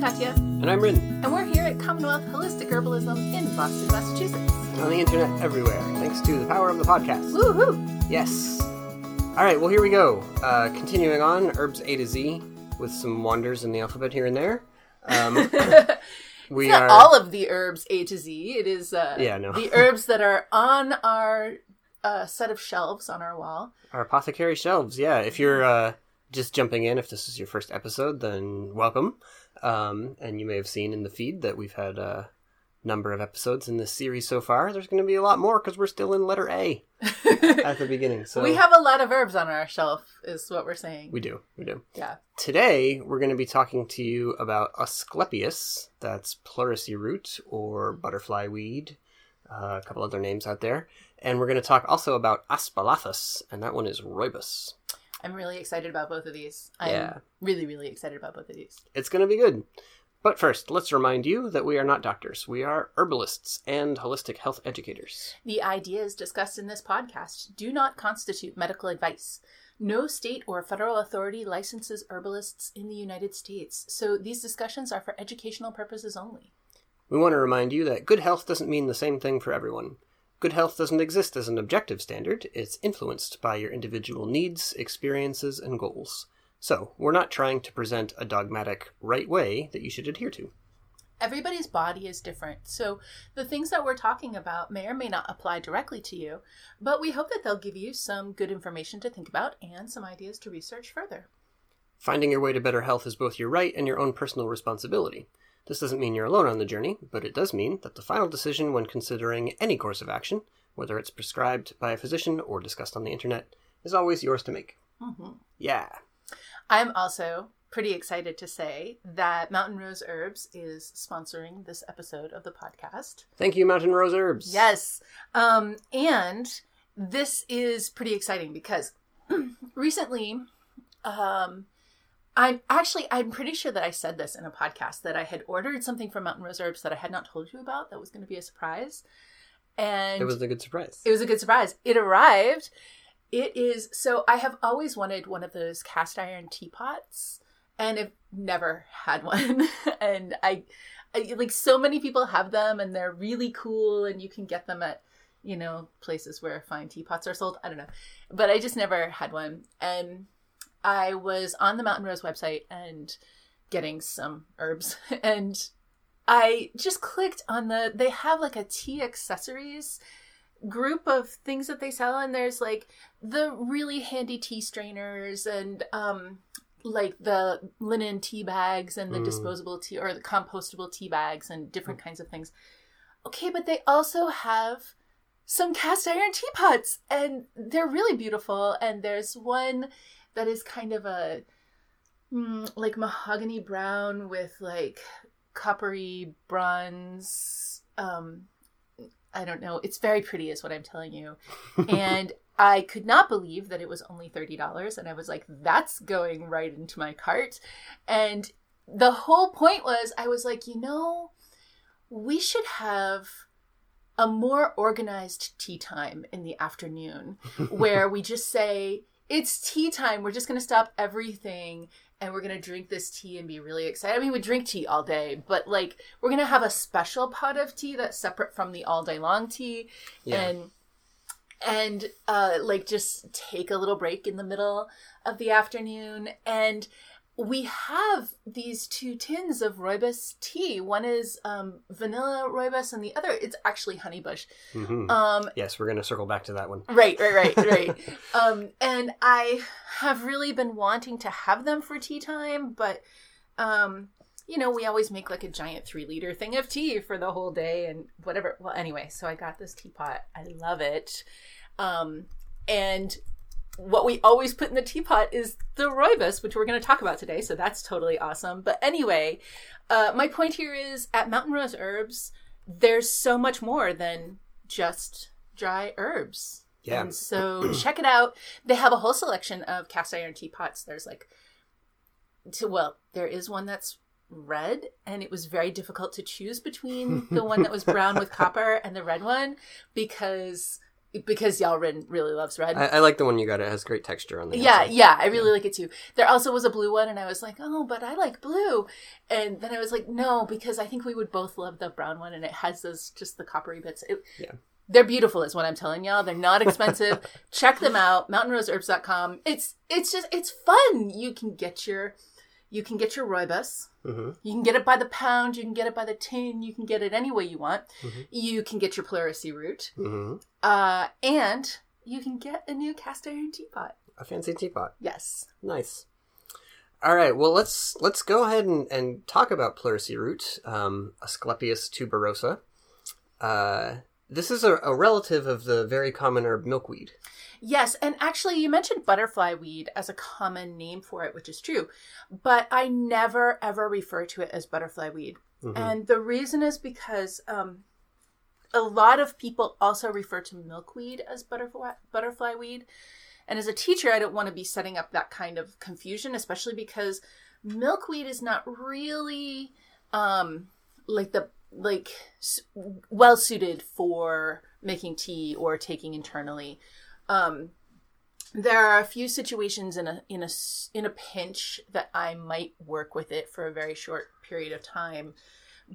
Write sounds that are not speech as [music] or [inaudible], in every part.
Katja, And I'm Ryn. and we're here at Commonwealth Holistic Herbalism in Boston, Massachusetts. On the internet everywhere, thanks to the power of the podcast. Woohoo! Yes. All right, well, here we go. Uh, continuing on, herbs A to Z, with some wanders in the alphabet here and there. Um, [laughs] [laughs] we It's not are. all of the herbs A to Z. It is uh, Yeah, no. the herbs that are on our uh, set of shelves on our wall. Our apothecary shelves, yeah. If you're uh, just jumping in, if this is your first episode, then welcome. Um, and you may have seen in the feed that we've had a number of episodes in this series so far. There's going to be a lot more because we're still in letter A [laughs] at the beginning. So We have a lot of herbs on our shelf, is what we're saying. we do, we do. yeah. Today, we're going to be talking to you about Asclepias, that's pleurisy root or butterfly weed, uh, a couple other names out there. And we're going to talk also about Aspalathus, and that one is Rooibos. I'm really excited about both of these. I'm Yeah. really, really excited about both of these. It's going to be good. But first, let's remind you that we are not doctors. We are herbalists and holistic health educators. The ideas discussed in this podcast do not constitute medical advice. No state or federal authority licenses herbalists in the United States, so these discussions are for educational purposes only. We want to remind you that good health doesn't mean the same thing for everyone. Good health doesn't exist as an objective standard, it's influenced by your individual needs, experiences, and goals. So, we're not trying to present a dogmatic right way that you should adhere to. Everybody's body is different, so the things that we're talking about may or may not apply directly to you, but we hope that they'll give you some good information to think about and some ideas to research further. Finding your way to better health is both your right and your own personal responsibility. This doesn't mean you're alone on the journey, but it does mean that the final decision when considering any course of action, whether it's prescribed by a physician or discussed on the internet, is always yours to make. hmm Yeah. I'm also pretty excited to say that Mountain Rose Herbs is sponsoring this episode of the podcast. Thank you, Mountain Rose Herbs. Yes. Um, and this is pretty exciting because [clears throat] recently, um, I'm actually, I'm pretty sure that I said this in a podcast that I had ordered something from Mountain Rose Herbs that I had not told you about that was going to be a surprise. And It was a good surprise. it was a good surprise. It arrived. It is so I have always wanted one of those cast iron teapots and have never had [laughs] one. and I, I like so many people have them and they're really cool and you can get them at you know places where fine teapots are sold. I don't know. But I just never had one. And I was on the Mountain Rose website and getting some herbs [laughs] and I just clicked on the they have like a tea accessories group of things that they sell and there's like the really handy tea strainers and um like the linen tea bags and the Mm. disposable tea or the compostable tea bags and different kinds of things. Okay, but they also have some cast iron teapots and they're really beautiful and there's one that is kind of a mm, like mahogany brown with like coppery bronze um i don't know. It's very pretty is what i'm telling you. [laughs] And i could not believe that it was only $30 and i was like that's going right into my cart. And the whole point was i was like you know we should have a more organized tea time in the afternoon [laughs] where we just say it's tea time we're just going to stop everything and we're gonna drink this tea and be really excited. I mean, we drink tea all day, but like we're gonna have a special pot of tea that's separate from the all day long tea, Yeah. and and uh, like just take a little break in the middle of the afternoon. And we have these two tins of rooibos tea. One is um, vanilla rooibos, and the other it's actually honeybush. Mhm. Um, yes, we're going to circle back to that one. Right, right, right, [laughs] right. um, and I have really been wanting to have them for tea time, but um, you know, we always make like a giant three liter thing of tea for the whole day and whatever. Well, anyway, so I got this teapot. I love it. Um, and what we always put in the teapot is the rooibos, which we're going to talk about today. So that's totally awesome. But anyway, uh, my point here is at Mountain Rose Herbs, there's so much more than just dry herbs. Yeah. And so [clears throat] check it out. They have a whole selection of cast iron teapots. There's like, to, well, there is one that's red, and it was very difficult to choose between the one that was brown with [laughs] copper and the red one because because y'all really loves red. I, I, like the one you got. It has great texture on the yeah, outside. yeah. I really yeah. like it too. There also was a blue one, and I was like, oh, but I like blue. And then I was like, no, because I think we would both love the brown one, and it has those just the coppery bits. It, yeah. They're beautiful, is what I'm telling y'all. They're not expensive. [laughs] Check them out, mountainroseherbs.com. It's it's just it's fun. You can get your you can get your rooibos. Mm-hmm. You can get it by the pound. You can get it by the tin. You can get it any way you want. Mm-hmm. You can get your pleurisy root. Mm-hmm. Uh, and you can get a new cast iron teapot. A fancy teapot. Yes. Nice. All right. Well, let's let's go ahead and, and talk about pleurisy root, um, Asclepias tuberosa. Uh, this is a, a relative of the very common herb milkweed. Yes, and actually, you mentioned butterfly weed as a common name for it, which is true, but I never ever refer to it as butterfly weed. Mm-hmm. And the reason is because um, a lot of people also refer to milkweed as butterfly butterfly weed. And as a teacher, I don't want to be setting up that kind of confusion, especially because milkweed is not really um, like the like well suited for making tea or taking internally. Um, there are a few situations in a in a in a pinch that I might work with it for a very short period of time,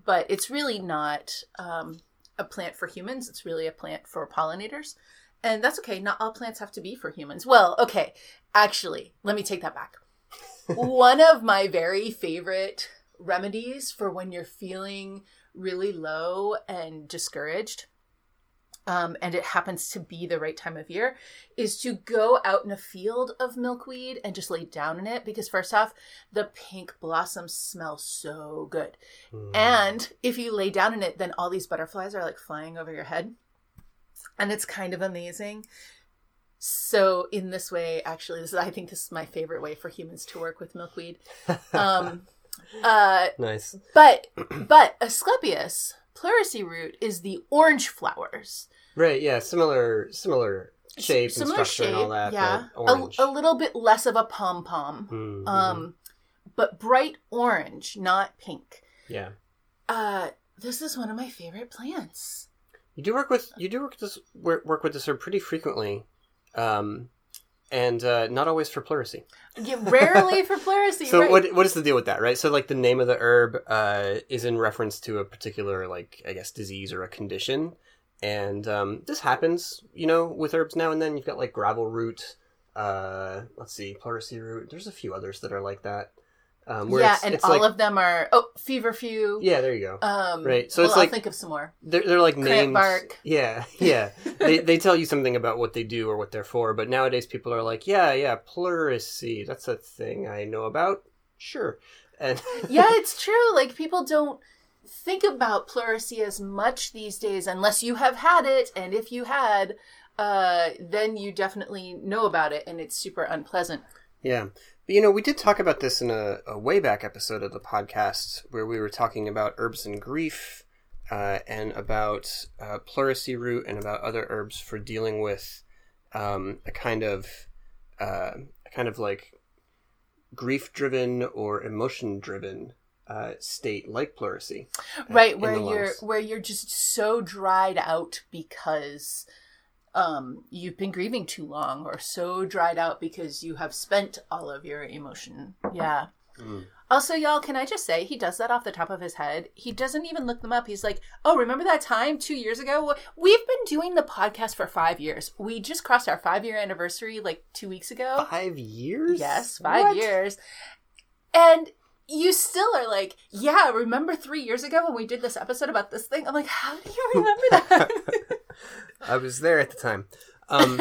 but it's really not um, a plant for humans. It's really a plant for pollinators, and that's okay. Not all plants have to be for humans. Well, okay, actually, let me take that back. [laughs] One of my very favorite remedies for when you're feeling really low and discouraged um, and it happens to be the right time of year, is to go out in a field of milkweed and just lay down in it because, first off, the pink blossoms smell so good. Mm. And if you lay down in it, then all these butterflies are like flying over your head. And it's kind of amazing. So, in this way, actually, this is, I think this is my favorite way for humans to work with milkweed. Um, [laughs] uh, nice. But, but Asclepias pleurisy root is the orange flowers. Right. Yeah. Similar. Similar shape similar and structure shape, and all that. Yeah. A, a, little bit less of a pom pom. Mm-hmm. Um, but bright orange, not pink. Yeah. Uh, this is one of my favorite plants. You do work with you do work this work, work with this herb pretty frequently, um, and uh, not always for pleurisy. Yeah, rarely for pleurisy. [laughs] so right. what what is the deal with that? Right. So like the name of the herb uh, is in reference to a particular like I guess disease or a condition, and um, this happens, you know, with herbs now and then. You've got like gravel root, uh, let's see, pleurisy root. There's a few others that are like that. Um, yeah, it's, and it's all like, of them are oh feverfew. Yeah, there you go. Um, right, so well, it's like I'll think of some more. They're, they're like Cramp names. Bark. [laughs] Yeah, yeah. they they tell you something about what they do or what they're for. But nowadays, people are like, yeah, yeah, pleurisy. That's a thing I know about. Sure, and [laughs] yeah, it's true. Like people don't think about pleurisy as much these days unless you have had it and if you had uh, then you definitely know about it and it's super unpleasant. Yeah. But you know we did talk about this in a, a way back episode of the podcast where we were talking about herbs and grief uh, and about uh, pleurisy root and about other herbs for dealing with um, a kind of uh, a kind of like grief driven or emotion driven uh, state like pleurisy, uh, right? Where you're where you're just so dried out because um, you've been grieving too long, or so dried out because you have spent all of your emotion. Yeah. Mm. Also, y'all, can I just say he does that off the top of his head? He doesn't even look them up. He's like, "Oh, remember that time two years ago? We've been doing the podcast for five years. We just crossed our five year anniversary like two weeks ago. Five years? Yes, five what? years. And you still are like, yeah, remember three years ago when we did this episode about this thing? I'm like, how do you remember that? [laughs] I was there at the time. Um,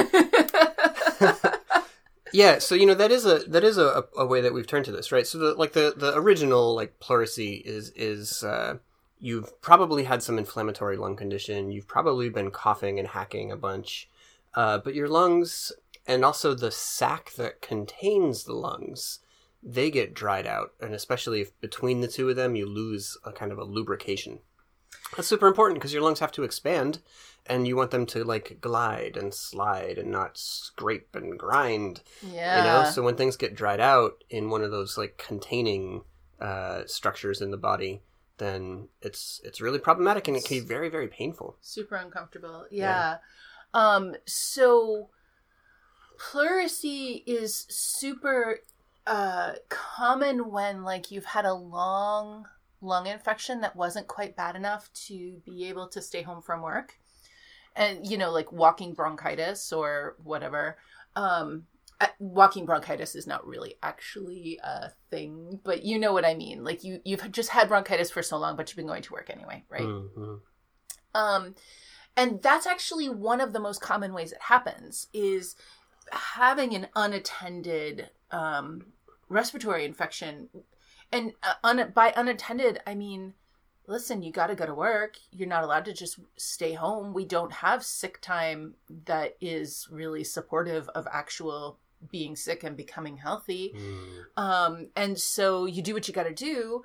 [laughs] yeah, so you know that is a that is a, a way that we've turned to this, right? So the like the the original like pleurisy is is uh, you've probably had some inflammatory lung condition, you've probably been coughing and hacking a bunch, uh, but your lungs and also the sac that contains the lungs they get dried out, and especially if between the two of them you lose a kind of a lubrication. That's super important because your lungs have to expand, and you want them to like glide and slide and not scrape and grind. Yeah. You know, so when things get dried out in one of those like containing uh, structures in the body, then it's it's really problematic and it can be very very painful. Super uncomfortable. Yeah. yeah. Um, so pleurisy is super uh, common when like you've had a long lung infection that wasn't quite bad enough to be able to stay home from work. And you know like walking bronchitis or whatever. Um walking bronchitis is not really actually a thing but you know what i mean. Like you you've just had bronchitis for so long but you've been going to work anyway right? Mhm. um and that's actually one of the most common ways it happens is having an unattended um respiratory infection and uh, un- by unattended i mean listen you got to go to work you're not allowed to just stay home we don't have sick time that is really supportive of actual being sick and becoming healthy Mm. um, and so you do what you got to do,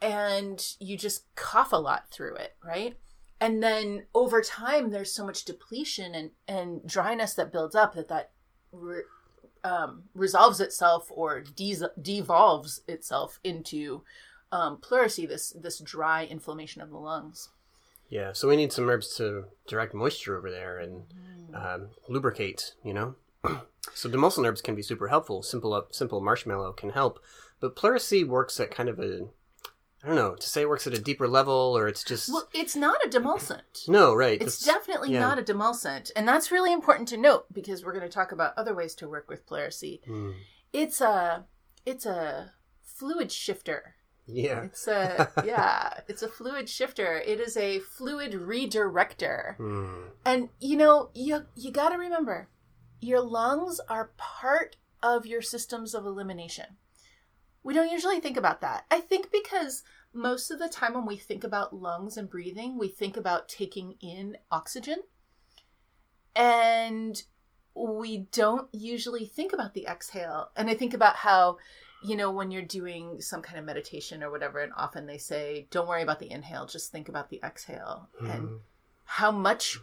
and you just cough a lot through it, right? And then over time, there's so much depletion and, and dryness that builds up that that re- um, resolves itself or de- devolves itself into um, pleurisy, this this dry inflammation of the lungs. Yeah, so we need some herbs to direct moisture over there and um, lubricate, you know? [clears throat] so demulcent herbs can be super helpful. Simple up, simple marshmallow can help. But pleurisy works at kind of a, I don't know, to say it works at a deeper level or it's just. Well, it's not a demulcent. no, right. It's that's- definitely yeah. not a demulcent, and that's really important to note because we're going to talk about other ways to work with pleurisy. Mm, It's a it's a fluid shifter. yeah. It's a [laughs] yeah, it's a fluid shifter. It is a fluid redirector. Mm, And you know, you you got to remember, your lungs are part of your systems of elimination. We don't usually think about that. I think because most of the time when we think about lungs and breathing, we think about taking in oxygen. And we don't usually think about the exhale. And I think about how, you know, when you're doing some kind of meditation or whatever, and often they say, don't worry about the inhale, just think about the exhale. And mm, how much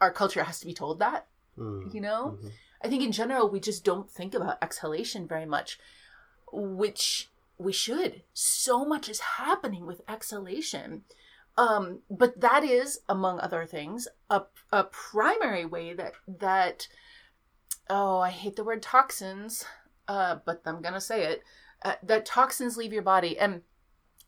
our culture has to be told that, mm, you know? mhm. I think in general, we just don't think about exhalation very much, which we should. So much is happening with exhalation. Um, but that is, among other things, a, a primary way that, that, oh, I hate the word toxins, uh, but I'm to say it, uh, that toxins leave your body. And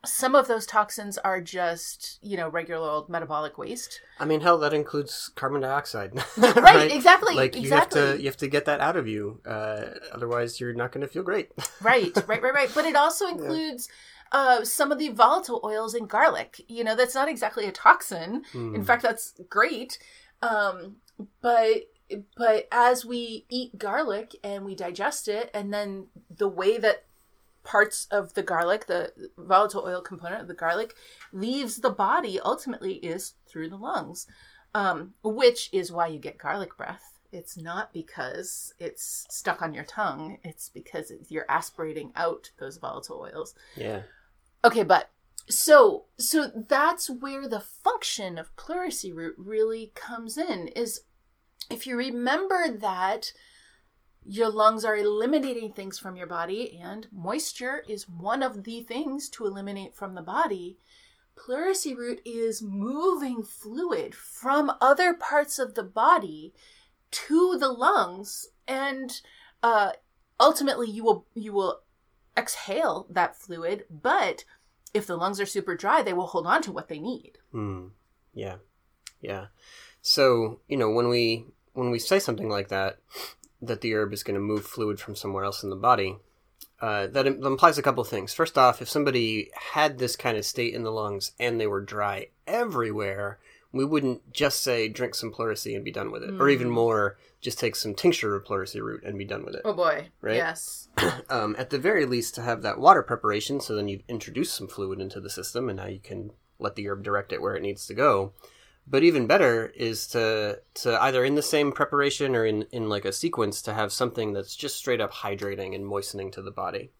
some of those toxins are just, you know, regular old metabolic waste. I mean, hell, that includes carbon dioxide. [laughs] Right, exactly, Like you exactly. have to you have to get that out of you. Uh, otherwise, you're not going to feel great. [laughs] right right right right but it also includes uh, some of the volatile oils in garlic you know that's not exactly a toxin in Mm. fact that's great um, but but as we eat garlic and we digest it and then the way that parts of the garlic the volatile oil component of the garlic leaves the body ultimately is through the lungs um, which is why you get garlic breath. It's not because it's stuck on your tongue. It's because you're aspirating out those volatile oils. Yeah. Okay, but so so that's where the function of pleurisy root really comes in is if you remember that your lungs are eliminating things from your body and moisture is one of the things to eliminate from the body pleurisy root is moving fluid from other parts of the body to the lungs and uh ultimately you will you will exhale that fluid, but if the lungs are super dry, they will hold on to what they need. Hmm. Yeah. Yeah. So, you know, when we when we say something like that, that the herb is going to move fluid from somewhere else in the body, uh, that implies a couple of things. First off, if somebody had this kind of state in the lungs and they were dry everywhere, we wouldn't just say drink some pleurisy and be done with it, or even Mm. more, just take some tincture of pleurisy root and be done with it. Oh boy. Right? Yes. [clears throat] um, at the very least to have that water preparation so then you introduce some fluid into the system and now you can let the herb direct it where it needs to go but even better is to to either in the same preparation or in in like a sequence to have something that's just straight up hydrating and moistening to the body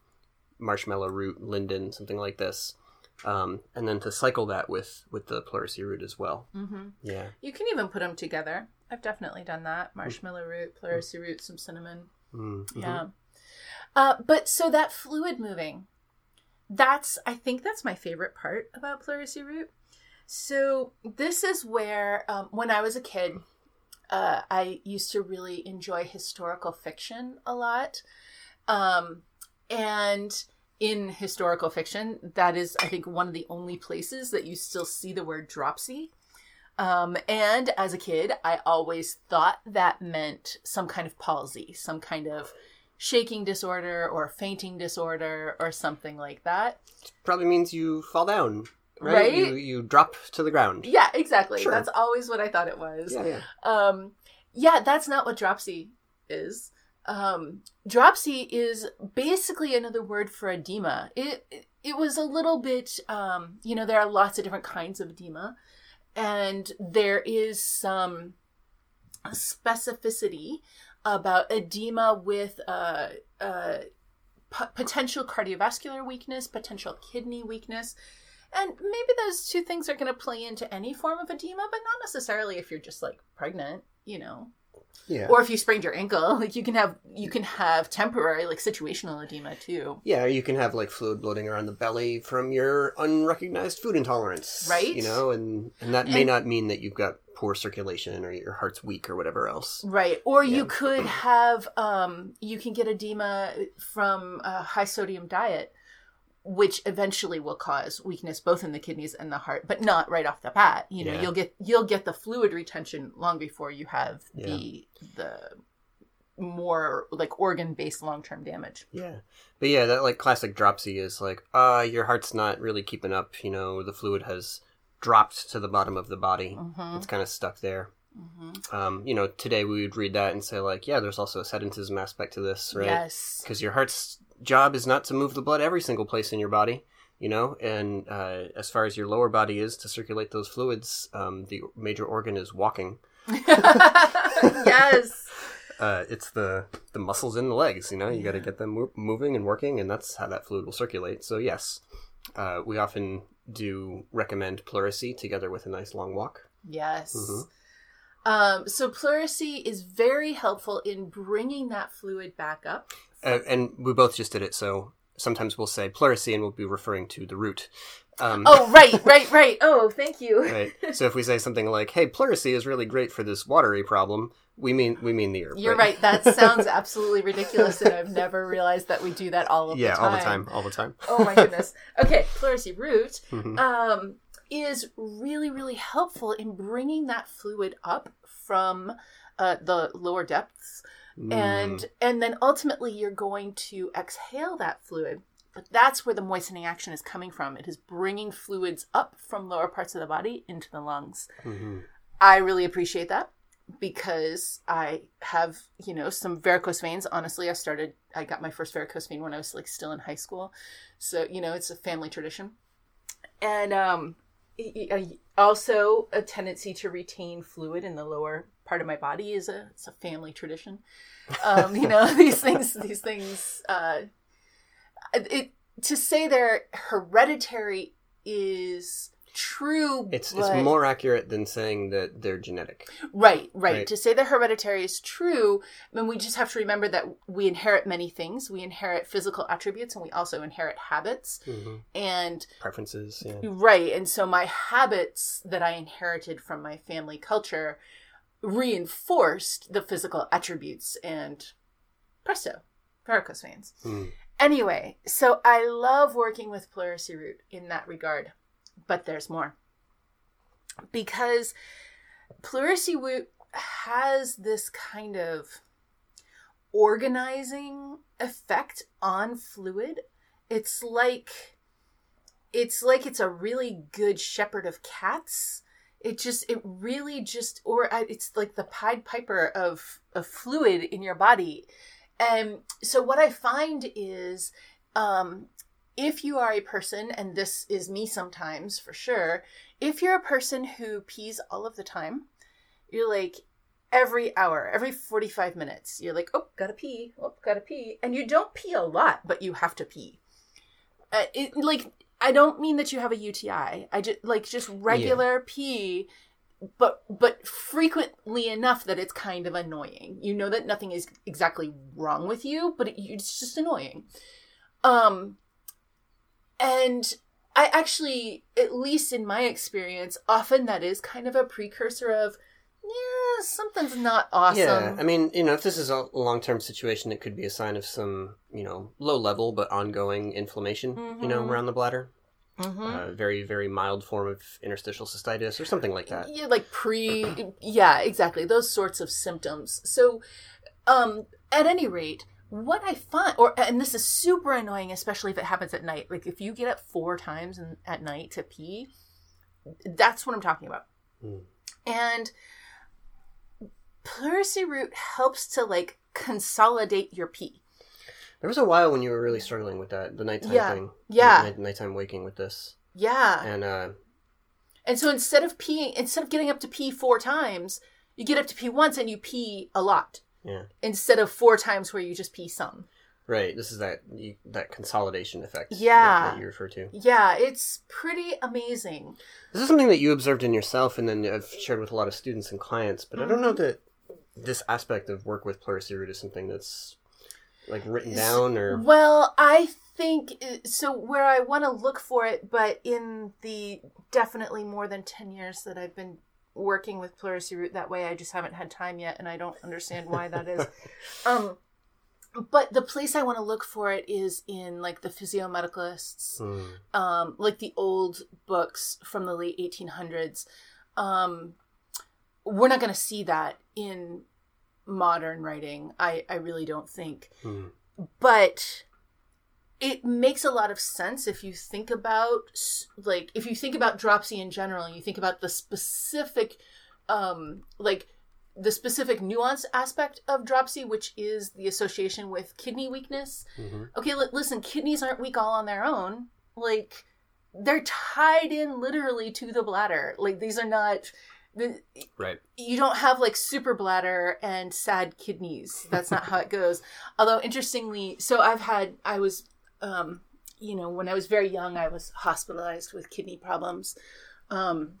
marshmallow root linden something like this um, and then to cycle that with with the pleurisy root as well hmm yeah You can even put them together. I've definitely done that. Marshmallow root, pleurisy root, some cinnamon. mm-hmm. Yeah. Uh, but so that fluid moving, that's, I think that's my favorite part about pleurisy root. So this is where, um, when I was a kid, uh, I used to really enjoy historical fiction a lot. Um, and in historical fiction, that is, I think, one of the only places that you still see the word dropsy. Um, and as a kid, I always thought that meant some kind of palsy, some kind of shaking disorder or fainting disorder or something like that. Probably means you fall down, right? Right? You, you drop to the ground. Yeah, exactly. Sure. That's always what I thought it was. Yeah, yeah. Um, yeah, that's not what dropsy is. Um, dropsy is basically another word for edema. It it was a little bit, um, you know, there are lots of different kinds of edema, and there is some specificity about edema with uh, uh, p- potential cardiovascular weakness, potential kidney weakness. And maybe those two things are going to play into any form of edema, but not necessarily if you're just like pregnant, you know, Yeah. or if you sprained your ankle. [laughs] Like you can have you can have temporary like situational edema too. Yeah, you can have like fluid bloating around the belly from your unrecognized food intolerance. Right. You know, and, and that may And- not mean that you've got poor circulation or your heart's weak or whatever else. Right. Or Yeah. you could have um you can get edema from a high sodium diet which eventually will cause weakness both in the kidneys and the heart, but not right off the bat. You know, Yeah. you'll get you'll get the fluid retention long before you have the the more like organ based long term damage. Yeah. But yeah, that like classic dropsy is like, uh, your heart's not really keeping up, you know, the fluid has dropped to the bottom of the body. Mm-hmm. It's kind of stuck there. Mm-hmm. Um, you know, today we would read that and say like, yeah, there's also a sedentism aspect to this, right? Yes. because your heart's job is not to move the blood every single place in your body you know and uh, as far as your lower body is to circulate those fluids um, the major organ is walking [laughs] yes. [laughs] uh, it's the the muscles in the legs you know you got to get them mo- moving and working and that's how that fluid will circulate so yes uh, we often do recommend pleurisy together with a nice long walk Yes. Mhm. Um, so pleurisy is very helpful in bringing that fluid back up. Uh, and we both just did it so sometimes we'll say pleurisy and we'll be referring to the root um, Oh, [laughs] right, right, right. Oh, thank you. right. So if we say something like, "Hey, pleurisy is really great for this watery problem," we mean we mean the herb. You're right. That sounds [laughs] absolutely ridiculous, and I've never realized that we do that all of Yeah, the time. all the time, all the time. Oh my goodness. [laughs] Okay, pleurisy root Mhm. um, is really, really helpful in bringing that fluid up from uh, the lower depths Mm. and and then ultimately you're going to exhale that fluid but that's where the moistening action is coming from. It is bringing fluids up from lower parts of the body into the lungs. Mhm. i really appreciate that because i have you know some varicose veins. Honestly i started i got my first varicose vein when i was like still in high school. So you know it's a family tradition. And um also a tendency to retain fluid in the lower part of my body is a it's a family tradition um you know [laughs] these things these things uh it to say they're hereditary is true It's but- it's more accurate than saying that they're genetic. Right, right, Right. To say that hereditary is true, then we just have to remember that we inherit many things. We inherit physical attributes and we also inherit habits. hmm And Preferences. Yeah. right, and so my habits that I inherited from my family culture reinforced the physical attributes and presto, varicose veins. Mm. Anyway, so I love working with pleurisy root in that regard, but there's more. Because pleurisy root has this kind of organizing effect on fluid. It's like it's like it's a really good shepherd of cats. It just it really just or it's like the pied piper of of fluid in your body. And so what I find is um if you are a person and this is me sometimes for sure, if you're a person who pees all of the time, you're like every hour, every 45 minutes, you're like, "Oh, got to pee. Oh, got to pee." And you don't pee a lot, but you have to pee. Uh, it, like I don't mean that you have a UTI. I just like just regular pee but but frequently enough that it's kind of annoying. You know that nothing is exactly wrong with you, but it, it's just annoying. Um and I actually at least in my experience often that is kind of a precursor of yeah, something's not awesome. Yeah, I mean, you know, if this is a long term situation, it could be a sign of some, you know, low level but ongoing inflammation, you know, Mhm. around the bladder. Mhm. A very, very mild form of interstitial cystitis or something like that. Yeah, like pre yeah, exactly. Those sorts of symptoms. So um at any rate, what I find or and this is super annoying, especially if it happens at night. Like if you get up four times in, at night to pee, that's what I'm talking about. Mm. And pleurisy root helps to like consolidate your pee. There was a while when you were really struggling with that, the nighttime Yeah, thing. yeah. Night, nighttime waking with this. Yeah. And, uh, And so instead of peeing, instead of getting up to pee four times, you get up to pee once and you pee a lot. yeah. Instead of four times where you just pee some. Right. This is that you, that consolidation effect. Yeah. That, that you refer to. Yeah, it's pretty amazing. This is something that you observed in yourself, and then I've shared with a lot of students and clients. But I don't Mm-hmm. know that this aspect of work with pleurisy root is something that's like written down or. Well, I think uh, so. Where I want to look for it, but in the definitely more than 10 years that I've been working with pleurisy root that way, I just haven't had time yet, and I don't understand why that is. [laughs] Um, but the place I want to look for it is in like the physiomedicalists, Hmm. um, like the old books from the late 1800s. Um, we're not going to see that in modern writing. I, I really don't think. Hmm. But it makes a lot of sense if you think about like if you think about dropsy in general and you think about the specific um like the specific nuance aspect of dropsy which is the association with kidney weakness Mhm. okay li- listen kidneys aren't weak all on their own like they're tied in literally to the bladder like these are not the, Right. you don't have like super bladder and sad kidneys. That's not how it goes. [laughs] Although interestingly so i've had i was um you know when i was very young i was hospitalized with kidney problems. Um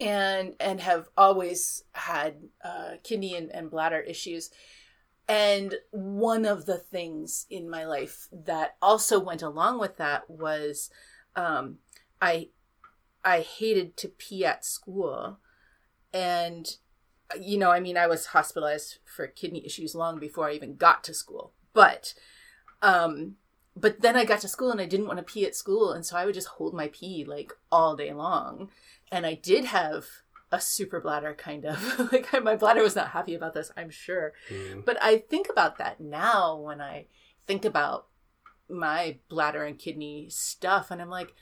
and and have always had uh, kidney and, and bladder issues. And one of the things in my life that also went along with that was um, i i hated to pee at school. And you know i mean i was hospitalized for kidney issues long before i even got to school. But um but then i got to school and i didn't want to pee at school. And so i would just hold my pee like all day long. And i did have a super bladder kind of. [laughs] Like my bladder was not happy about this i'm sure. Hmm. but i think about that now when i think about my bladder and kidney stuff. And i'm like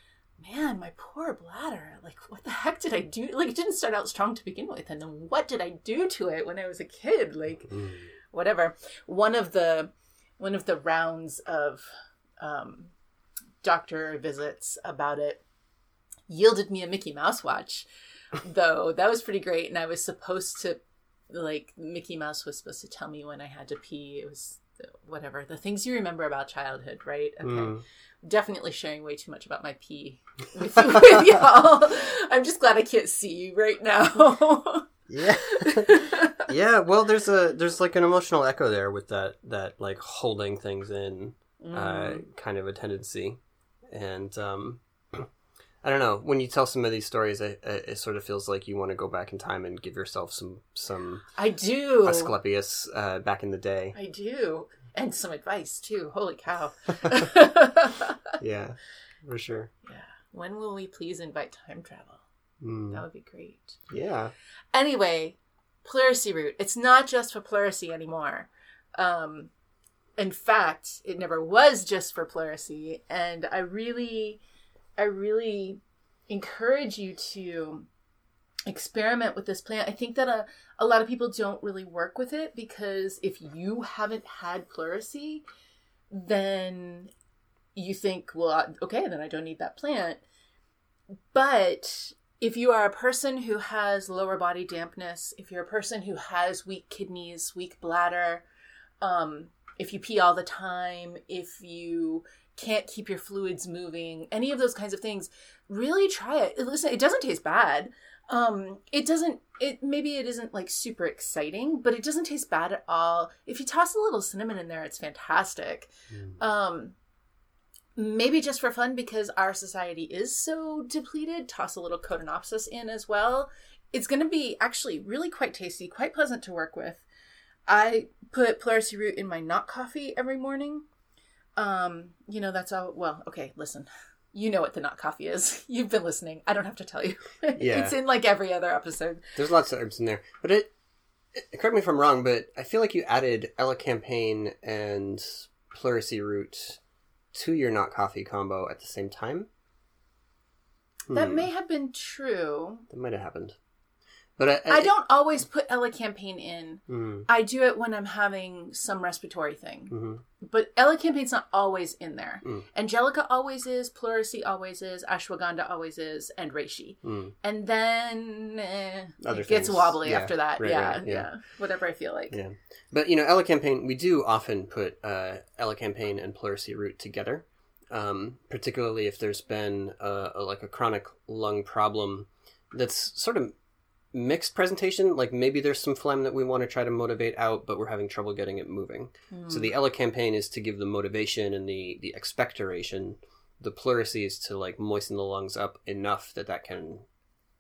man my poor bladder. Like what the heck did i do? Like it didn't start out strong to begin with and then what did i do to it when i was a kid? Like Hmm. whatever. One of the one of the rounds of um, doctor visits about it yielded me a mickey mouse watch [laughs] though. That was pretty great and i was supposed to like mickey mouse was supposed to tell me when i had to pee. It was whatever. The things you remember about childhood right? Okay. Hmm. Definitely sharing way too much about my pee with, [laughs] with y'all i'm just glad i can't see you right now Yeah. [laughs] yeah. Well, there's a there's like an emotional echo there with that that like holding things in Mm. uh, kind of a tendency, and um, [clears throat] I don't know. When you tell some of these stories, it, it it sort of feels like you want to go back in time and give yourself some some i do Asclepias uh, back in the day. I do. And some advice too. Holy cow. [laughs] [laughs] Yeah, for sure. yeah. When will we please invite time travel? Mm. That would be great. Yeah. Anyway, pleurisy root. It's not just for pleurisy anymore. Um, in fact, it never was just for pleurisy. And I really, I really encourage you to experiment with this plant. I think that a, a lot of people don't really work with it because if you haven't had pleurisy, then you think, well, okay, then I don't need that plant. But if you are a person who has lower body dampness, if you're a person who has weak kidneys, weak bladder, um, if you pee all the time, if you can't keep your fluids moving, any of those kinds of things, really try it. Listen, it doesn't taste bad. Um, it doesn't. It maybe it isn't like super exciting, but it doesn't taste bad at all. If you toss a little cinnamon in there, it's fantastic. Mm. Um, maybe just for fun because our society is so depleted, toss a little Codonopsis in as well. It's going to be actually really quite tasty, quite pleasant to work with. I put Pleurisy root in my not coffee every morning. Um, you know, that's all. Well, okay, listen. You know what the not coffee is. [laughs] You've been listening. I don't have to tell you. [laughs] Yeah. it's in like every other episode. There's lots of herbs in there, but it. Correct me if I'm wrong, but I feel like you added elecampane and pleurisy root to your not coffee combo at the same time. That Hmm, may have been true. that might have happened, but I, I don't always put elecampane in. Mm, I do it when I'm having some respiratory thing. hmm But campaign's not always in there. Mm. Angelica always is, pleurisy always is, ashwagandha always is, and reishi. mm. And then eh, Other it gets wobbly Yeah, after that. right, yeah, right, yeah. yeah, Whatever I feel like. Yeah, but you know, elecampane, We do often put uh, campaign and pleurisy root together, um, particularly if there's been a, a, like a chronic lung problem that's sort of mixed presentation. Like maybe there's some phlegm that we want to try to motivate out, but we're having trouble getting it moving. So the elecampane is to give the motivation and the the expectoration. The pleurisy is to like moisten the lungs up enough that that can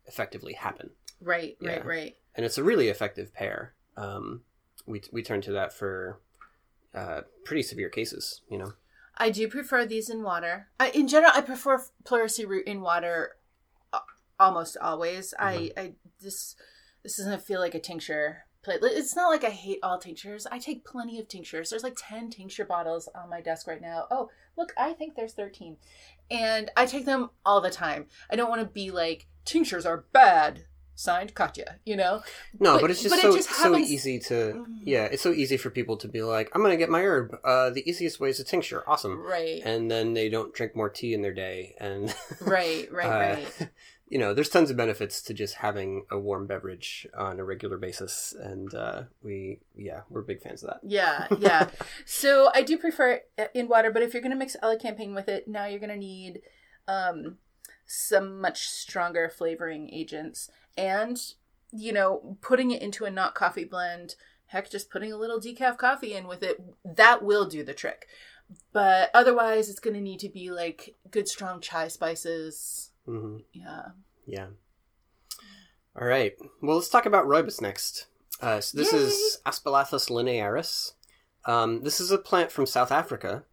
effectively happen Right, Yeah. right, right. and it's a really effective pair. Um, we we turn to that for uh, pretty severe cases. You know, I do prefer these in water. I, in general, I prefer pleurisy root in water almost always. I, Mm-hmm. I this this doesn't feel like a tincture. plate. It's not like I hate all tinctures. I take plenty of tinctures. There's like ten tincture bottles on my desk right now. Oh, look, I think there's thirteen, and I take them all the time. I don't want to be like tinctures are bad. Signed, Katja. You know. no, But- but, it's just but it so just so easy to Mhm. yeah, it's so easy for people to be like, I'm gonna get my herb. Uh, the easiest way is a tincture. Awesome. Right. And then they don't drink more tea in their day, and right. Right. [laughs] uh, Right. You know, there's tons of benefits to just having a warm beverage on a regular basis, and uh, we yeah, we're big fans of that. Yeah, yeah. [laughs] so I do prefer it in water, but if you're going to mix elecampane with it, now you're going to need um, some much stronger flavoring agents. And, you know, putting it into a not coffee blend, heck, just putting a little decaf coffee in with it, that will do the trick. But otherwise, it's going to need to be like good, strong chai spices. Hmm Yeah. Yeah. All right. Well, let's talk about rooibos next. Uh, so this is Aspalathus linearis. Um, this is a plant from South Africa,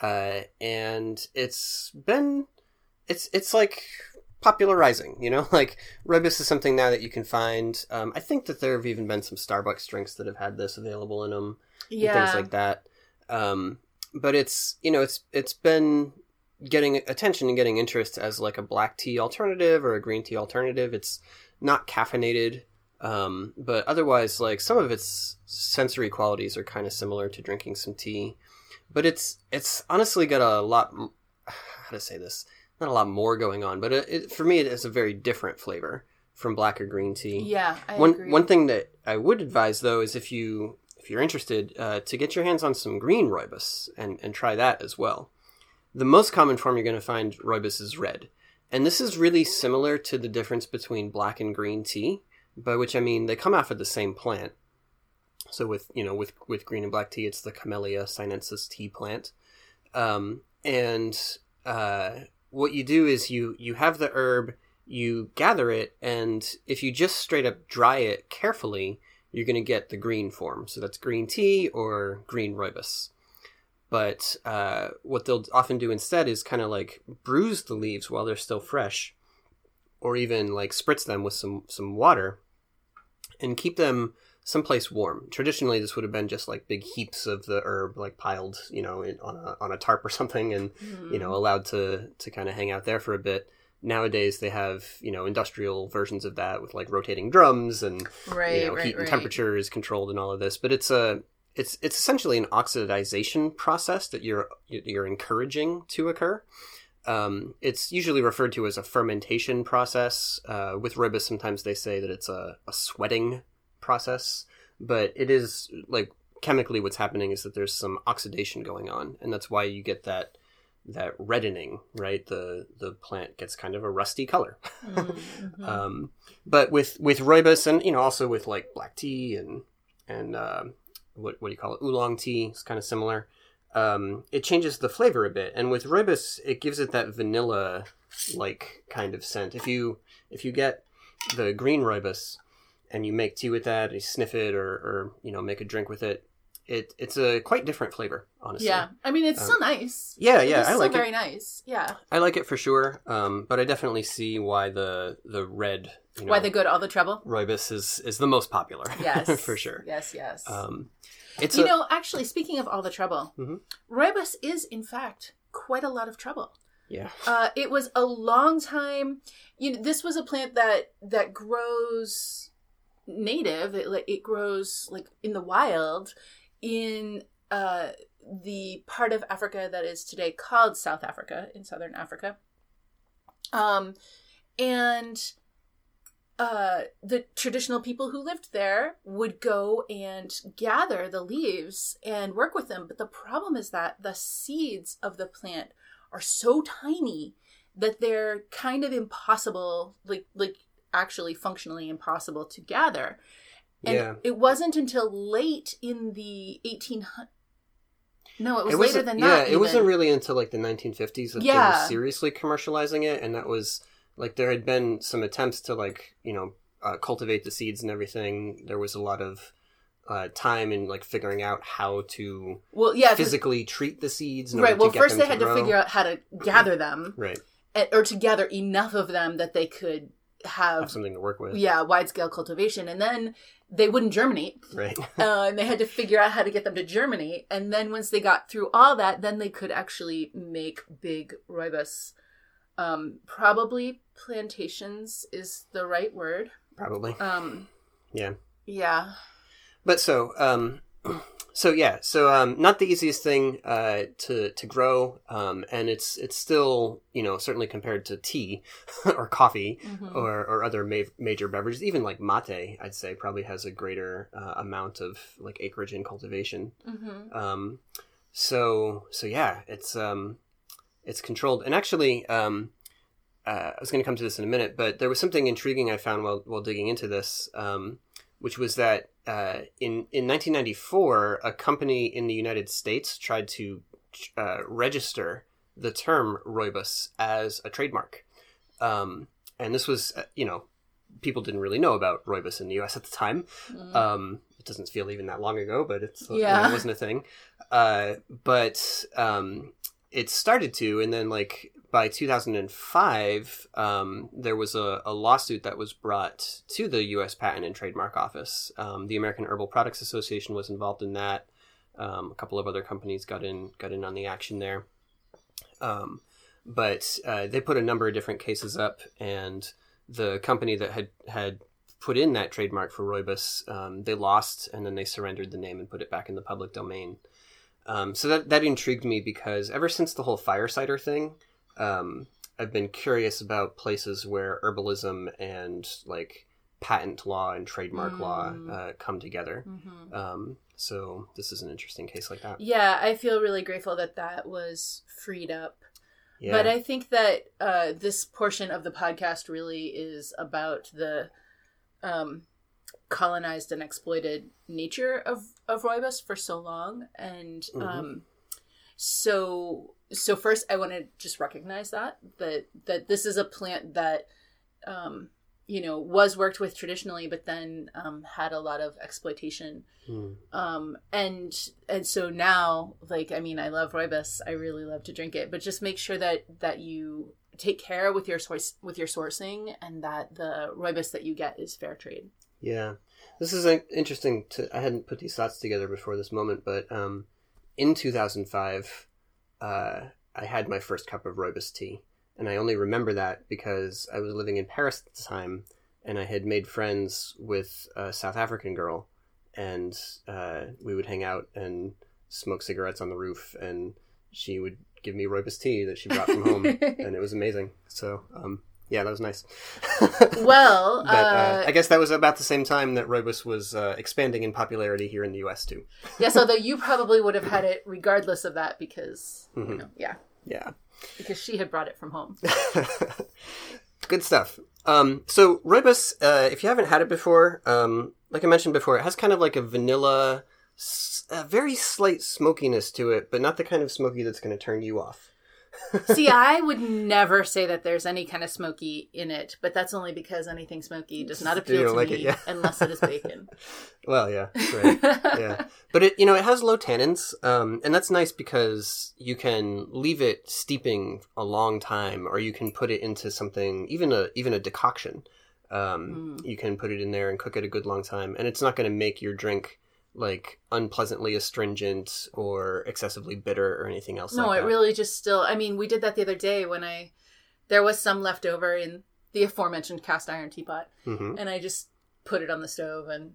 uh, and it's been it's it's like popularizing. You know, [laughs] like rooibos is something now that you can find. Um, I think that there have even been some Starbucks drinks that have had this available in them and Yeah. things like that. Um, but it's you know it's it's been getting attention and getting interest as like a black tea alternative or a green tea alternative. It's not caffeinated, um, but otherwise like some of its sensory qualities are kind of similar to drinking some tea. But it's it's honestly got a lot. How to say this? Not a lot more going on, but it, it, for me, it has a very different flavor from black or green tea yeah. I one agree. one thing that I would advise though is if you if you're interested uh, to get your hands on some green rooibos and and try that as well. The most common form you're going to find rooibos is red, and this is really similar to the difference between black and green tea, by which I mean they come off of the same plant. So with you know with with green and black tea, it's the Camellia sinensis tea plant, um, and uh, what you do is you you have the herb you gather it and if you just straight up dry it carefully you're going to get the green form. So that's green tea or green rooibos but uh, what they'll often do instead is kind of like bruise the leaves while they're still fresh or even like spritz them with some some water and keep them someplace warm. Traditionally this would have been just like big heaps of the herb like piled you know in, on a on a tarp or [laughs] something and you know allowed to to kind of hang out there for a bit. Nowadays they have you know industrial versions of that with like rotating drums and right, you know right, heat and temperature is controlled and all of this but it's a it's it's essentially an oxidization process that you're you're encouraging to occur. Um, it's usually referred to as a fermentation process. Uh, with rooibos sometimes they say that it's a, a sweating process but it is like chemically what's happening is that there's some oxidation going on and that's why you get that that reddening right? The the plant gets kind of a rusty color. [laughs] Mm, mhm. um, but with with rooibos and you know also with like black tea and and uh, what what do you call it oolong tea it's kind of similar um, it changes the flavor a bit. And with rooibos, it gives it that vanilla like kind of scent. If you if you get the green rooibos and you make tea with that, you sniff it or, or you know make a drink with it, it it's a quite different flavor. Honestly, Yeah, I mean it's Um, still nice. yeah, yeah, I still like very it. nice. Yeah, I like it for sure. Um, but I definitely see why the the red you know, why they go to all the trouble? rooibos is is the most popular. [laughs] Yes, for sure. Yes, yes. Um, it's you a, know, actually, speaking of all the trouble, Mhm. rooibos is in fact quite a lot of trouble. yeah. Uh, it was a long time. You know, this was a plant that that grows native. It it grows like in the wild in uh, the part of Africa that is today called South Africa in southern Africa. Um, and uh, the traditional people who lived there would go and gather the leaves and work with them. But the problem is that the seeds of the plant are so tiny that they're kind of impossible, like like actually functionally impossible to gather. And Yeah. it wasn't until late in the 1800s. No, it was it later than yeah, that. Yeah, it wasn't really until like the 1950s that they were seriously commercializing it, and that was like there had been some attempts to like you know uh, cultivate the seeds and everything. There was a lot of uh, time in like figuring out how to well, yeah, physically treat the seeds. Right. Well, first they had to figure out how to gather them, right and- or to gather enough of them that they could have have, something to work with. yeah, wide scale cultivation, and then they wouldn't germinate. Right. [laughs] uh, and they had to figure out how to get them to germinate. And then once they got through all that, then they could actually make big rooibos. Um, probably plantations is the right word. Probably. Um, Yeah. yeah. But so, um, [clears throat] so yeah, so um, not the easiest thing uh, to to grow, um, and it's it's still you know certainly compared to tea [laughs] or coffee Mhm. or or other ma- major beverages, even like mate, I'd say probably has a greater uh, amount of like acreage and cultivation. Mhm. Um, so so yeah, it's um, it's controlled, and actually, um, uh, I was going to come to this in a minute, but there was something intriguing I found while while digging into this, um, which was that uh, in in 1994, a company in the United States tried to uh, register the term rooibos as a trademark, um, and this was uh, you know people didn't really know about rooibos in the U.S. at the time. Mhm. Um, it doesn't feel even that long ago, but it's Yeah. it wasn't a thing. Uh, but um, it started to, and then like by 2005, um, there was a, a lawsuit that was brought to the U.S. Patent and Trademark Office. Um, the American Herbal Products Association was involved in that. Um, a couple of other companies got in got in on the action there. Um, but uh, they put a number of different cases up, and the company that had had put in that trademark for rooibos, um, they lost, and then they surrendered the name and put it back in the public domain. Um, so that that intrigued me because ever since the whole fire cider thing, um, I've been curious about places where herbalism and like patent law and trademark law Mm. uh, come together. Mhm. Um, so this is an interesting case like that. Yeah, I feel really grateful that that was freed up. Yeah, But I think that uh, this portion of the podcast really is about the um, colonized and exploited nature of of rooibos for so long, and Mhm. um, so so first I want to just recognize that that that this is a plant that um, you know was worked with traditionally, but then um, had a lot of exploitation Hmm. um and and so now like i mean i love rooibos i really love to drink it but just make sure that that you take care with your source with your sourcing and that the rooibos that you get is fair trade Yeah, this is interesting. To I hadn't put these thoughts together before this moment, but um, in 2005, uh, I had my first cup of rooibos tea, and I only remember that because I was living in Paris at the time, and I had made friends with a South African girl, and uh, we would hang out and smoke cigarettes on the roof, and she would give me rooibos tea that she brought from home, [laughs] and it was amazing. So. Um, yeah, that was nice. [laughs] well But uh, uh, I guess that was about the same time that Rooibos was uh, expanding in popularity here in the U.S. too. [laughs] yes although you probably would have had it regardless of that because you Mhm. know yeah Yeah, because she had brought it from home [laughs] good stuff. Um, so Rooibos, uh, if you haven't had it before, um, like I mentioned before, it has kind of like a vanilla, s- a very slight smokiness to it, but not the kind of smoky that's going to turn you off. See, I would never say that there's any kind of smoky in it, but that's only because anything smoky does not appeal to like me it, yeah. unless it is bacon. [laughs] Well, yeah, right. [laughs] yeah, but it you know it has low tannins, um, and that's nice because you can leave it steeping a long time, or you can put it into something even a even a decoction. Um, You can put it in there and cook it a good long time, and it's not going to make your drink like unpleasantly astringent or excessively bitter or anything else. no, like it really just still. I mean, we did that the other day when I there was some left over in the aforementioned cast iron teapot, hmm and I just put it on the stove and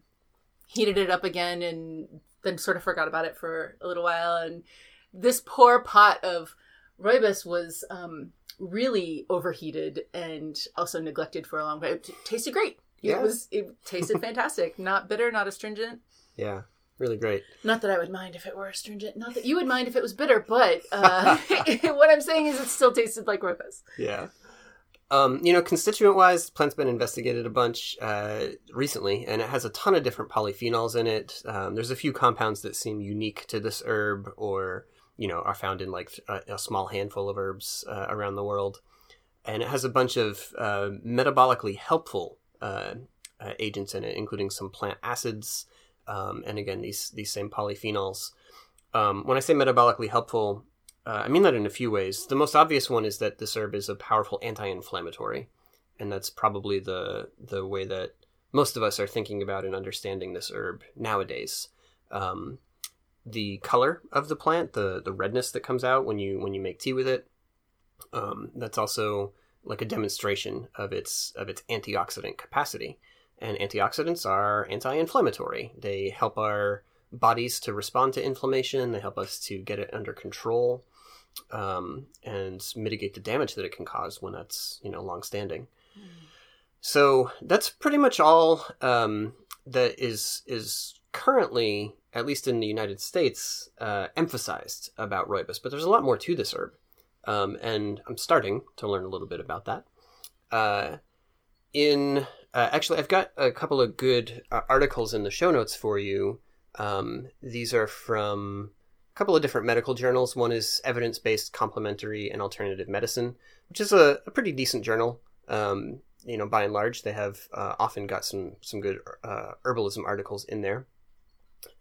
heated it up again, and then sort of forgot about it for a little while. And this poor pot of rooibos was um, really overheated and also neglected for a long time. It tasted great. Yeah. It was. It tasted fantastic. Not bitter. Not astringent. Yeah, really great. Not that I would mind if it were astringent. Not that you would mind if it was bitter. But uh, [laughs] [laughs] what I'm saying is, it still tasted like rooibos. Yeah. Um, you know, constituent wise, the plant's been investigated a bunch uh, recently, and it has a ton of different polyphenols in it. Um, there's a few compounds that seem unique to this herb, or you know, are found in like a, a small handful of herbs uh, around the world. And it has a bunch of uh, metabolically helpful uh, uh, agents in it, including some plant acids, um, and again these these same polyphenols. Um, when I say metabolically helpful, uh, I mean that in a few ways. The most obvious one is that this herb is a powerful anti-inflammatory, and that's probably the the way that most of us are thinking about and understanding this herb nowadays. Um, the color of the plant, the the redness that comes out when you when you make tea with it, um, that's also like a demonstration of its of its antioxidant capacity. And antioxidants are anti-inflammatory. They help our bodies to respond to inflammation. They help us to get it under control um, and mitigate the damage that it can cause when that's you know long-standing. So that's pretty much all um, that is is currently, at least in the United States, uh, emphasized about rooibos. But there's a lot more to this herb, um, and I'm starting to learn a little bit about that. Uh, in uh, actually, I've got a couple of good uh, articles in the show notes for you. Um, these are from a couple of different medical journals. One is Evidence Based Complementary and Alternative Medicine, which is a, a pretty decent journal. Um, you know, by and large, they have uh, often got some some good uh, herbalism articles in there.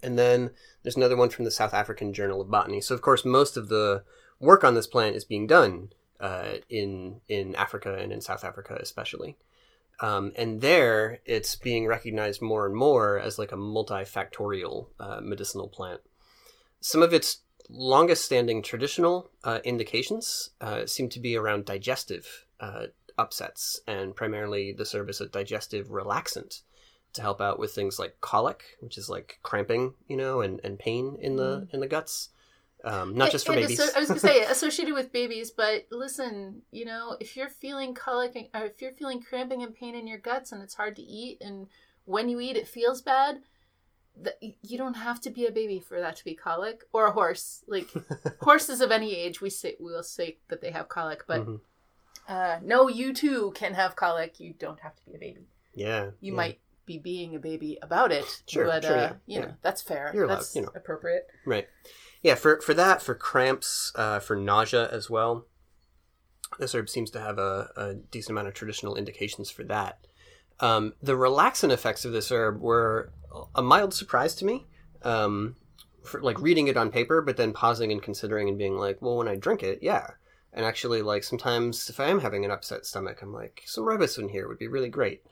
And then there's another one from the South African Journal of Botany. So, of course, most of the work on this plant is being done uh, in in Africa and in South Africa, especially. Um, and there, it's being recognized more and more as like a multifactorial uh, medicinal plant. Some of its longest standing traditional uh, indications uh, seem to be around digestive uh, upsets, and primarily the as a digestive relaxant to help out with things like colic, which is like cramping, you know, and, and pain in the in the guts. Um, not just for babies. I was gonna say [laughs] associated with babies, but listen, you know, if you're feeling colic and- or if you're feeling cramping and pain in your guts and it's hard to eat, and when you eat it feels bad, that you don't have to be a baby for that to be colic or a horse. Like [laughs] horses of any age, we say we'll say that they have colic, but Mhm. uh, no, you too can have colic. You don't have to be a baby. yeah, You yeah. might be being a baby about it, Sure, but sure, uh, yeah, you know that's fair. You're allowed, that's you know. appropriate. Right. Yeah, for for that, for cramps, uh, for nausea as well. This herb seems to have a, a decent amount of traditional indications for that. Um, the relaxant effects of this herb were a mild surprise to me. Um, for like reading it on paper, but then pausing and considering and being like, well, when I drink it, yeah. And actually, like sometimes if I am having an upset stomach, I'm like, some rooibos in here would be really great.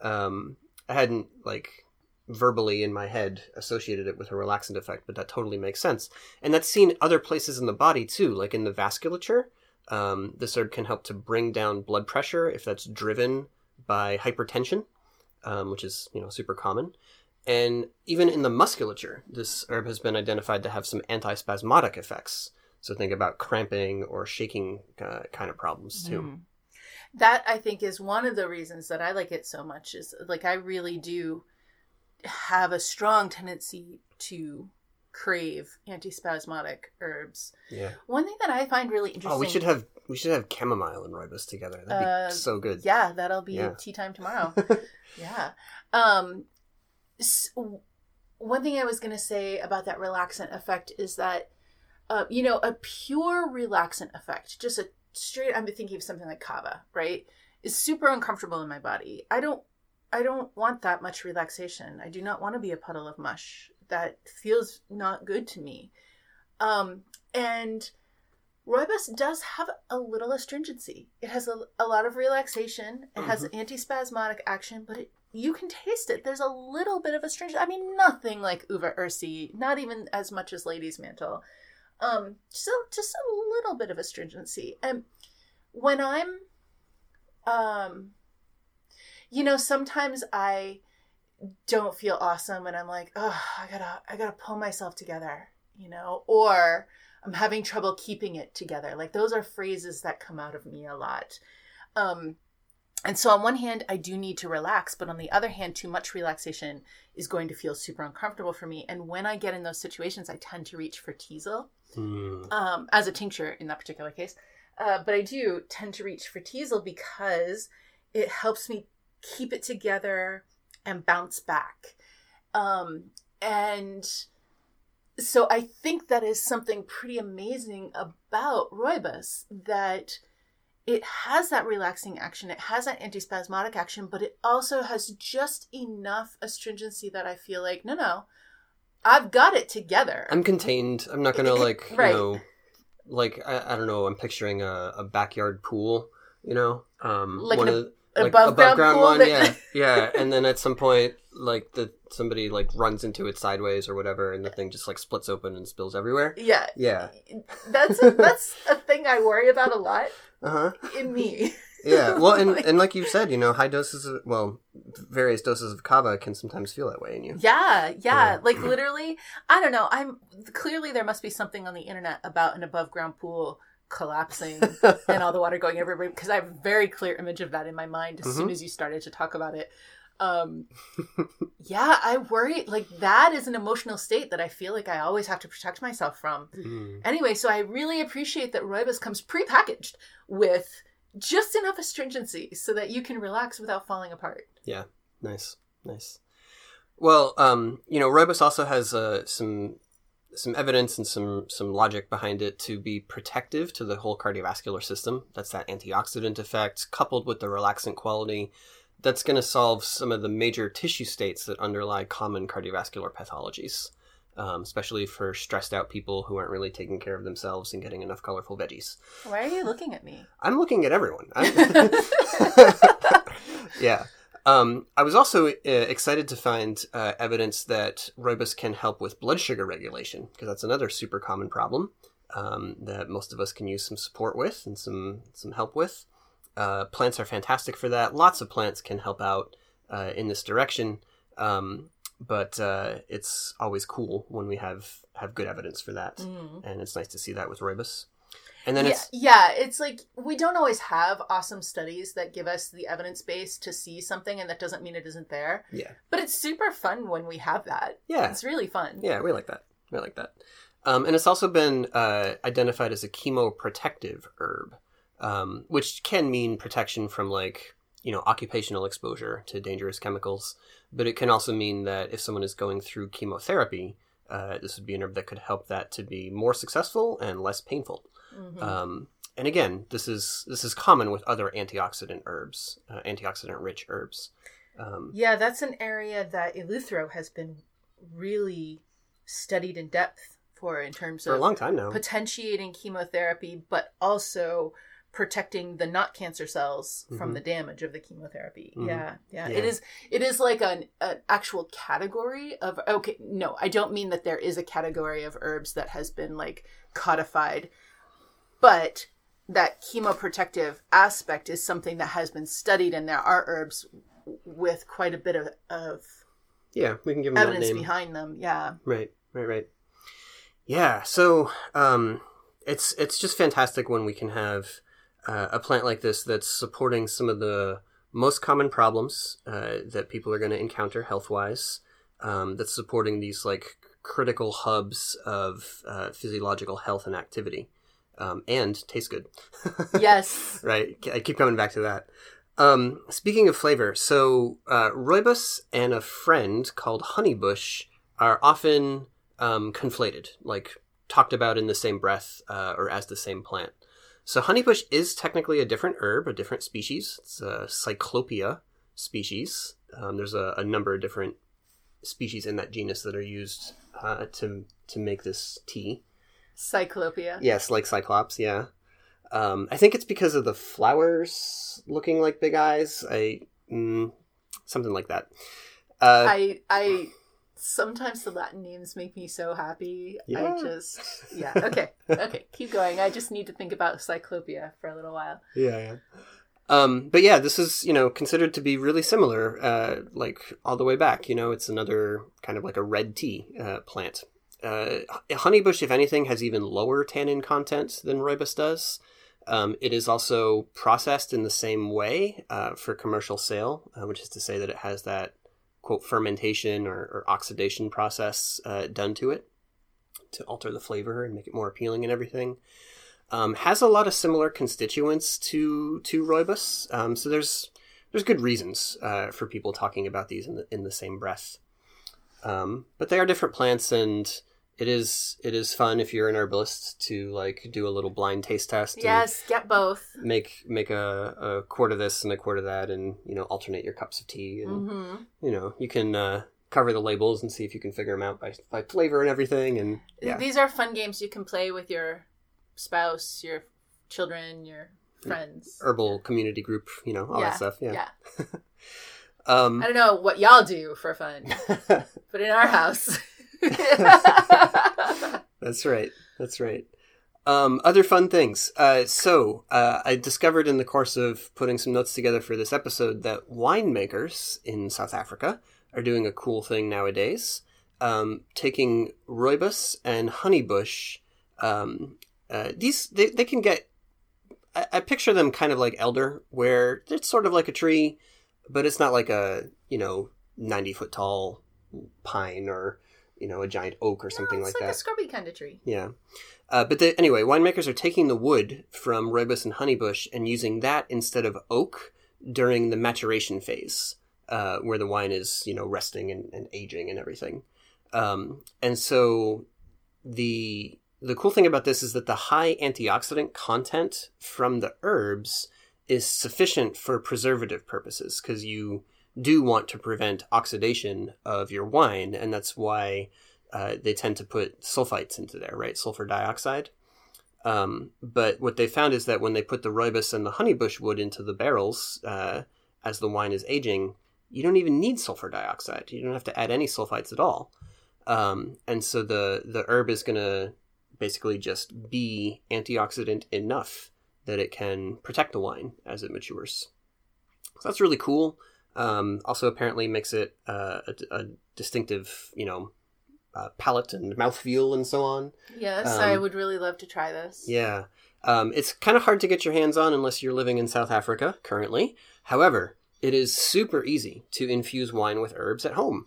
Um, I hadn't like verbally in my head associated it with a relaxant effect, but that totally makes sense. And that's seen other places in the body too, like in the vasculature. Um, this herb can help to bring down blood pressure if that's driven by hypertension, um, which is you know super common. And even in the musculature, this herb has been identified to have some antispasmodic effects. So think about cramping or shaking uh, kind of problems too. Mm. That I think is one of the reasons that I like it so much. Is like I really do have a strong tendency to crave antispasmodic herbs. Yeah. One thing that I find really interesting. Oh, we should have we should have chamomile and rooibos together. That'd be Uh, so good. Yeah, that'll be Yeah. tea time tomorrow. [laughs] yeah. Um, s- one thing I was going to say about that relaxant effect is that, uh, you know, a pure relaxant effect, just a straight, I'm thinking of something like kava, right, is super uncomfortable in my body. I don't, I don't want that much relaxation. I do not want to be a puddle of mush. That feels not good to me. Um, and Rooibos does have a little astringency. It has a, a lot of relaxation. It has Mhm. antispasmodic action, but it you can taste it. There's a little bit of astringent. I mean, nothing like Uva Ursi, not even as much as Lady's Mantle. Um, just a, just a little bit of astringency. And when I'm, um, you know, sometimes I don't feel awesome, and I'm like, oh, I gotta, I gotta pull myself together, you know, or I'm having trouble keeping it together. Like those are phrases that come out of me a lot. Um, and so on one hand, I do need to relax, but on the other hand, too much relaxation is going to feel super uncomfortable for me. And when I get in those situations, I tend to reach for teasel Hmm. um, as a tincture in that particular case. Uh, but I do tend to reach for teasel because it helps me keep it together and bounce back. Um, and so I think that is something pretty amazing about rooibos that it has that relaxing action, it has that antispasmodic action, but it also has just enough astringency that I feel like, no, no, I've got it together. I'm contained. I'm not gonna [laughs] like Right. you know, like I, I don't know. I'm picturing a, a backyard pool. You know, um, Like one an of like above ground pool one. that- Yeah, [laughs] yeah. And then at some point, like the somebody like runs into it sideways or whatever, and the thing just like splits open and spills everywhere. yeah, Yeah. [laughs] that's a, that's a thing I worry about a lot Uh huh. in me. [laughs] Yeah. Well, and Like- and like you said, you know, high doses of well, various doses of kava can sometimes feel that way in you. Yeah, yeah, Yeah. like literally. I don't know. I'm clearly there must be something on the internet about an above ground pool collapsing [laughs] and all the water going everywhere because I have a very clear image of that in my mind as soon Mhm. as you started to talk about it. Um, yeah, I worry. Like that is an emotional state that I feel like I always have to protect myself from. Mm. Anyway, so I really appreciate that Rooibos comes pre-packaged with just enough astringency so that you can relax without falling apart. Yeah, nice, nice. Well, um, you know, Rooibos also has uh, some some evidence and some some logic behind it to be protective to the whole cardiovascular system. That's that antioxidant effect coupled with the relaxant quality. That's going to solve some of the major tissue states that underlie common cardiovascular pathologies, um, especially for stressed out people who aren't really taking care of themselves and getting enough colorful veggies. Why are you looking at me? I'm looking at everyone. [laughs] [laughs] Yeah. Um, I was also uh, excited to find uh, evidence that rooibos can help with blood sugar regulation because that's another super common problem um, that most of us can use some support with and some some help with. Uh, plants are fantastic for that. Lots of plants can help out uh, in this direction, um, but uh, it's always cool when we have have good evidence for that, Mm. and it's nice to see that with rooibos. And then yeah, it's yeah, it's like we don't always have awesome studies that give us the evidence base to see something, and that doesn't mean it isn't there. yeah, But it's super fun when we have that. yeah. It's really fun. Yeah, we like that. We like that. Um, and it's also been uh, identified as a chemoprotective herb, um, which can mean protection from like you know occupational exposure to dangerous chemicals, but it can also mean that if someone is going through chemotherapy, uh, this would be an herb that could help that to be more successful and less painful. Mhm. Um, and again, this is this is common with other antioxidant herbs, uh, antioxidant rich herbs. Um, yeah, that's an area that Eleuthero has been really studied in depth for in terms for a of long time now. potentiating chemotherapy, but also protecting the not cancer cells from Mhm. the damage of the chemotherapy. Mhm. Yeah, yeah, Yeah. It is. It is like an, an actual category of. Okay, no, I don't mean that there is a category of herbs that has been like codified, but that chemoprotective aspect is something that has been studied, and there are herbs with quite a bit of, of yeah, we can give them evidence name. behind them. Yeah. Right, right, right. Yeah, so um, it's it's just fantastic when we can have uh, a plant like this that's supporting some of the most common problems uh, that people are going to encounter health wise. Um, that's supporting these like critical hubs of uh, physiological health and activity, um, and tastes good. [laughs] Yes. right? I keep coming back to that. Um, speaking of flavor, so uh, Rooibos and a friend called Honeybush are often um, conflated, like talked about in the same breath uh, or as the same plant. So honeybush is technically a different herb, a different species. It's a cyclopia species. Um, there's a, a, number of different species in that genus that are used uh, to to make this tea. Cyclopia. Yes, like cyclops. Yeah. Um, I think it's because of the flowers looking like big eyes. I mm, something like that. Uh, I I sometimes the Latin names make me so happy. Yeah. I just yeah. [laughs] Okay. Okay. Keep going. I just need to think about Cyclopia for a little while. Yeah. yeah. Um, but yeah, this is you know considered to be really similar, uh, like all the way back. You know, it's another kind of like a red tea uh, plant. Uh, honeybush, if anything, has even lower tannin content than rooibos does. Um, it is also processed in the same way uh, for commercial sale, uh, which is to say that it has that quote fermentation or, or oxidation process uh, done to it to alter the flavor and make it more appealing and everything. Um, has a lot of similar constituents to to rooibos, um, so there's there's good reasons uh, for people talking about these in the in the same breath. Um, but they are different plants, and it is it is fun if you're an herbalist to like do a little blind taste test. Yes, get both. Make make a, a quart of this and a quart of that, and you know alternate your cups of tea, and mm-hmm. you know you can uh, cover the labels and see if you can figure them out by by flavor and everything. And yeah. these are fun games you can play with your spouse, your children, your friends, herbal community group, you know all yeah. that stuff. Yeah. yeah. [laughs] um, I don't know what y'all do for fun, [laughs] but in our house. [laughs] [laughs] That's right. That's right. Um, other fun things. Uh, so, uh, I discovered in the course of putting some notes together for this episode that winemakers in South Africa are doing a cool thing nowadays, um, taking rooibos and honeybush. Um, uh, these they, they can get. I, I picture them kind of like elder, where it's sort of like a tree, but it's not like a you know ninety foot tall pine or you know, a giant oak or something no, like, like that. It's like a scrubby kind of tree. Yeah. Uh, but the, anyway, winemakers are taking the wood from rooibos and honeybush and using that instead of oak during the maturation phase, uh, where the wine is, you know, resting and, and aging and everything. Um, and so the the cool thing about this is that the high antioxidant content from the herbs is sufficient for preservative purposes because you do want to prevent oxidation of your wine, and that's why uh, they tend to put sulfites into there, right? Sulfur dioxide. Um, but what they found is that when they put the rooibos and the honeybush wood into the barrels uh, as the wine is aging, you don't even need sulfur dioxide. You don't have to add any sulfites at all. Um, and so the the herb is going to basically just be antioxidant enough that it can protect the wine as it matures. So that's really cool. Um, also, apparently makes it uh, a, a, distinctive, you know, uh, palate and mouthfeel and so on. Yes, um, I would really love to try this. Yeah. Um, it's kind of hard to get your hands on unless you're living in South Africa currently. However, it is super easy to infuse wine with herbs at home.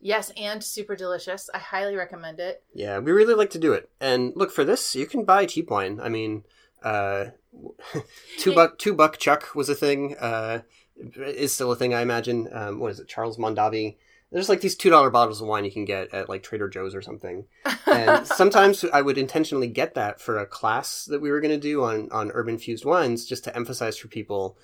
Yes, and super delicious. I highly recommend it. Yeah, we really like to do it. And look for this, you can buy cheap wine. I mean, uh, [laughs] two buck two buck chuck was a thing. Uh, is still a thing, I imagine. Um, what is it, Charles Mondavi? There's like these two dollar bottles of wine you can get at like Trader Joe's or something. And [laughs] sometimes I would intentionally get that for a class that we were going to do on on herb infused wines, just to emphasize for people,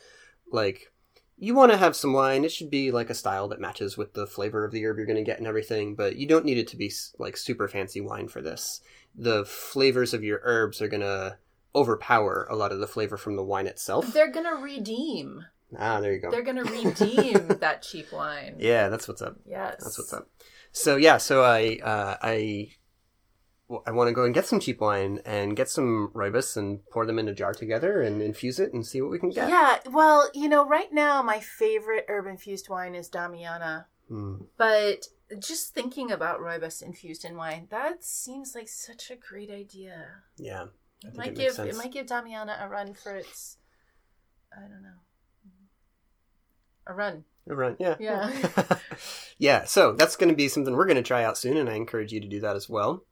like you want to have some wine. It should be like a style that matches with the flavor of the herb you're going to get and everything. But you don't need it to be like super fancy wine for this. The flavors of your herbs are going to overpower a lot of the flavor from the wine itself. They're going to redeem. Ah, there you go. They're going to redeem [laughs] that cheap wine. Yeah, that's what's up. Yes, that's what's up. So yeah, so I uh, I I want to go and get some cheap wine and get some rooibos and pour them in a jar together and infuse it and see what we can get. Yeah, well, you know, right now my favorite herb infused wine is Damiana. Hmm. But just thinking about rooibos infused in wine, that seems like such a great idea. Yeah. It might it give it might give Damiana a run for its I don't know a run. A run, yeah. Yeah. [laughs] yeah, so that's going to be something we're going to try out soon, and I encourage you to do that as well.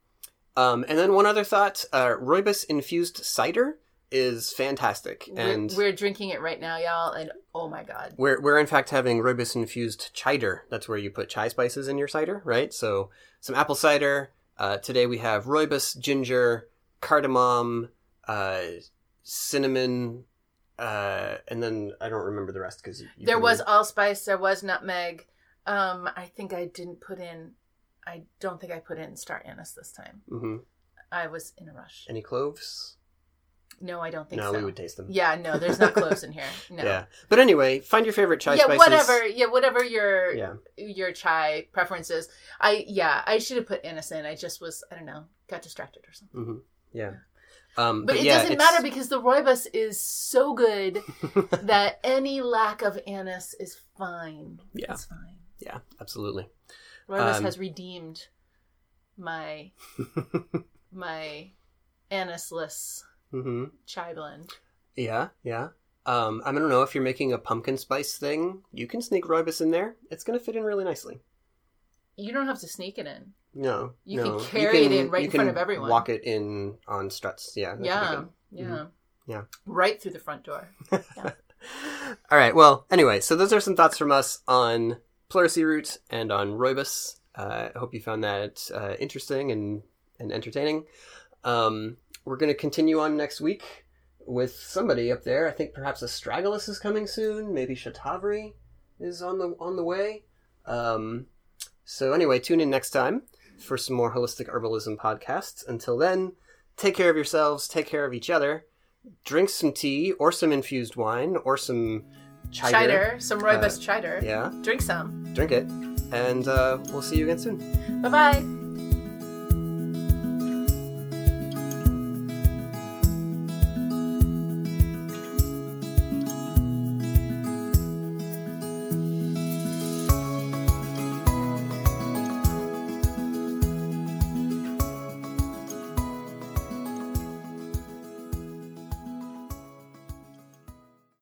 Um, and then one other thought uh, Rooibos infused cider is fantastic, and we're, we're drinking it right now, y'all, and oh my god. We're we're in fact having rooibos infused cider. That's where you put chai spices in your cider, right? So some apple cider. Uh, today we have rooibos, ginger, cardamom, uh, cinnamon, uh, and then I don't remember the rest because there was allspice, there was nutmeg. Um, I think I didn't put in. I don't think I put in star anise this time. hmm I was in a rush. Any cloves? No, I don't think no, so. we would taste them. Yeah, no, there's not cloves in here. [laughs] No. Yeah, but anyway, find your favorite chai yeah, spices. whatever. Yeah, whatever your Yeah. your chai preferences. I yeah, I should have put anise in. I just was I don't know, got distracted or something. hmm Yeah. Um, But, but, it yeah, doesn't it's- matter because the rooibos is so good [laughs] that any lack of anise is fine. Yeah. It's fine. yeah, absolutely. Rooibos Um, has redeemed my [laughs] my aniseless hmm chai blend. Yeah, yeah. Um, I don't know if you're making a pumpkin spice thing. You can sneak rooibos in there. It's gonna fit in really nicely. You don't have to sneak it in. No, You can no. carry it in right in front of everyone. Walk it in on struts. Yeah. yeah, yeah, Mhm. Yeah. Right through the front door. [laughs] All right. Well, anyway, so those are some thoughts from us on pleurisy root and on rooibos. Uh, I hope you found that uh, interesting and, and entertaining. Um, we're going to continue on next week with somebody up there. I think perhaps Astragalus is coming soon. Maybe Shatavari is on the on the way. Um, so anyway, tune in next time for some more holistic herbalism podcasts. Until then, take care of yourselves. Take care of each other drink some tea or some infused wine or some cider. Cider, some rooibos Uh, cider. Yeah, Drink some. drink it. And uh, we'll see you again soon. Bye bye.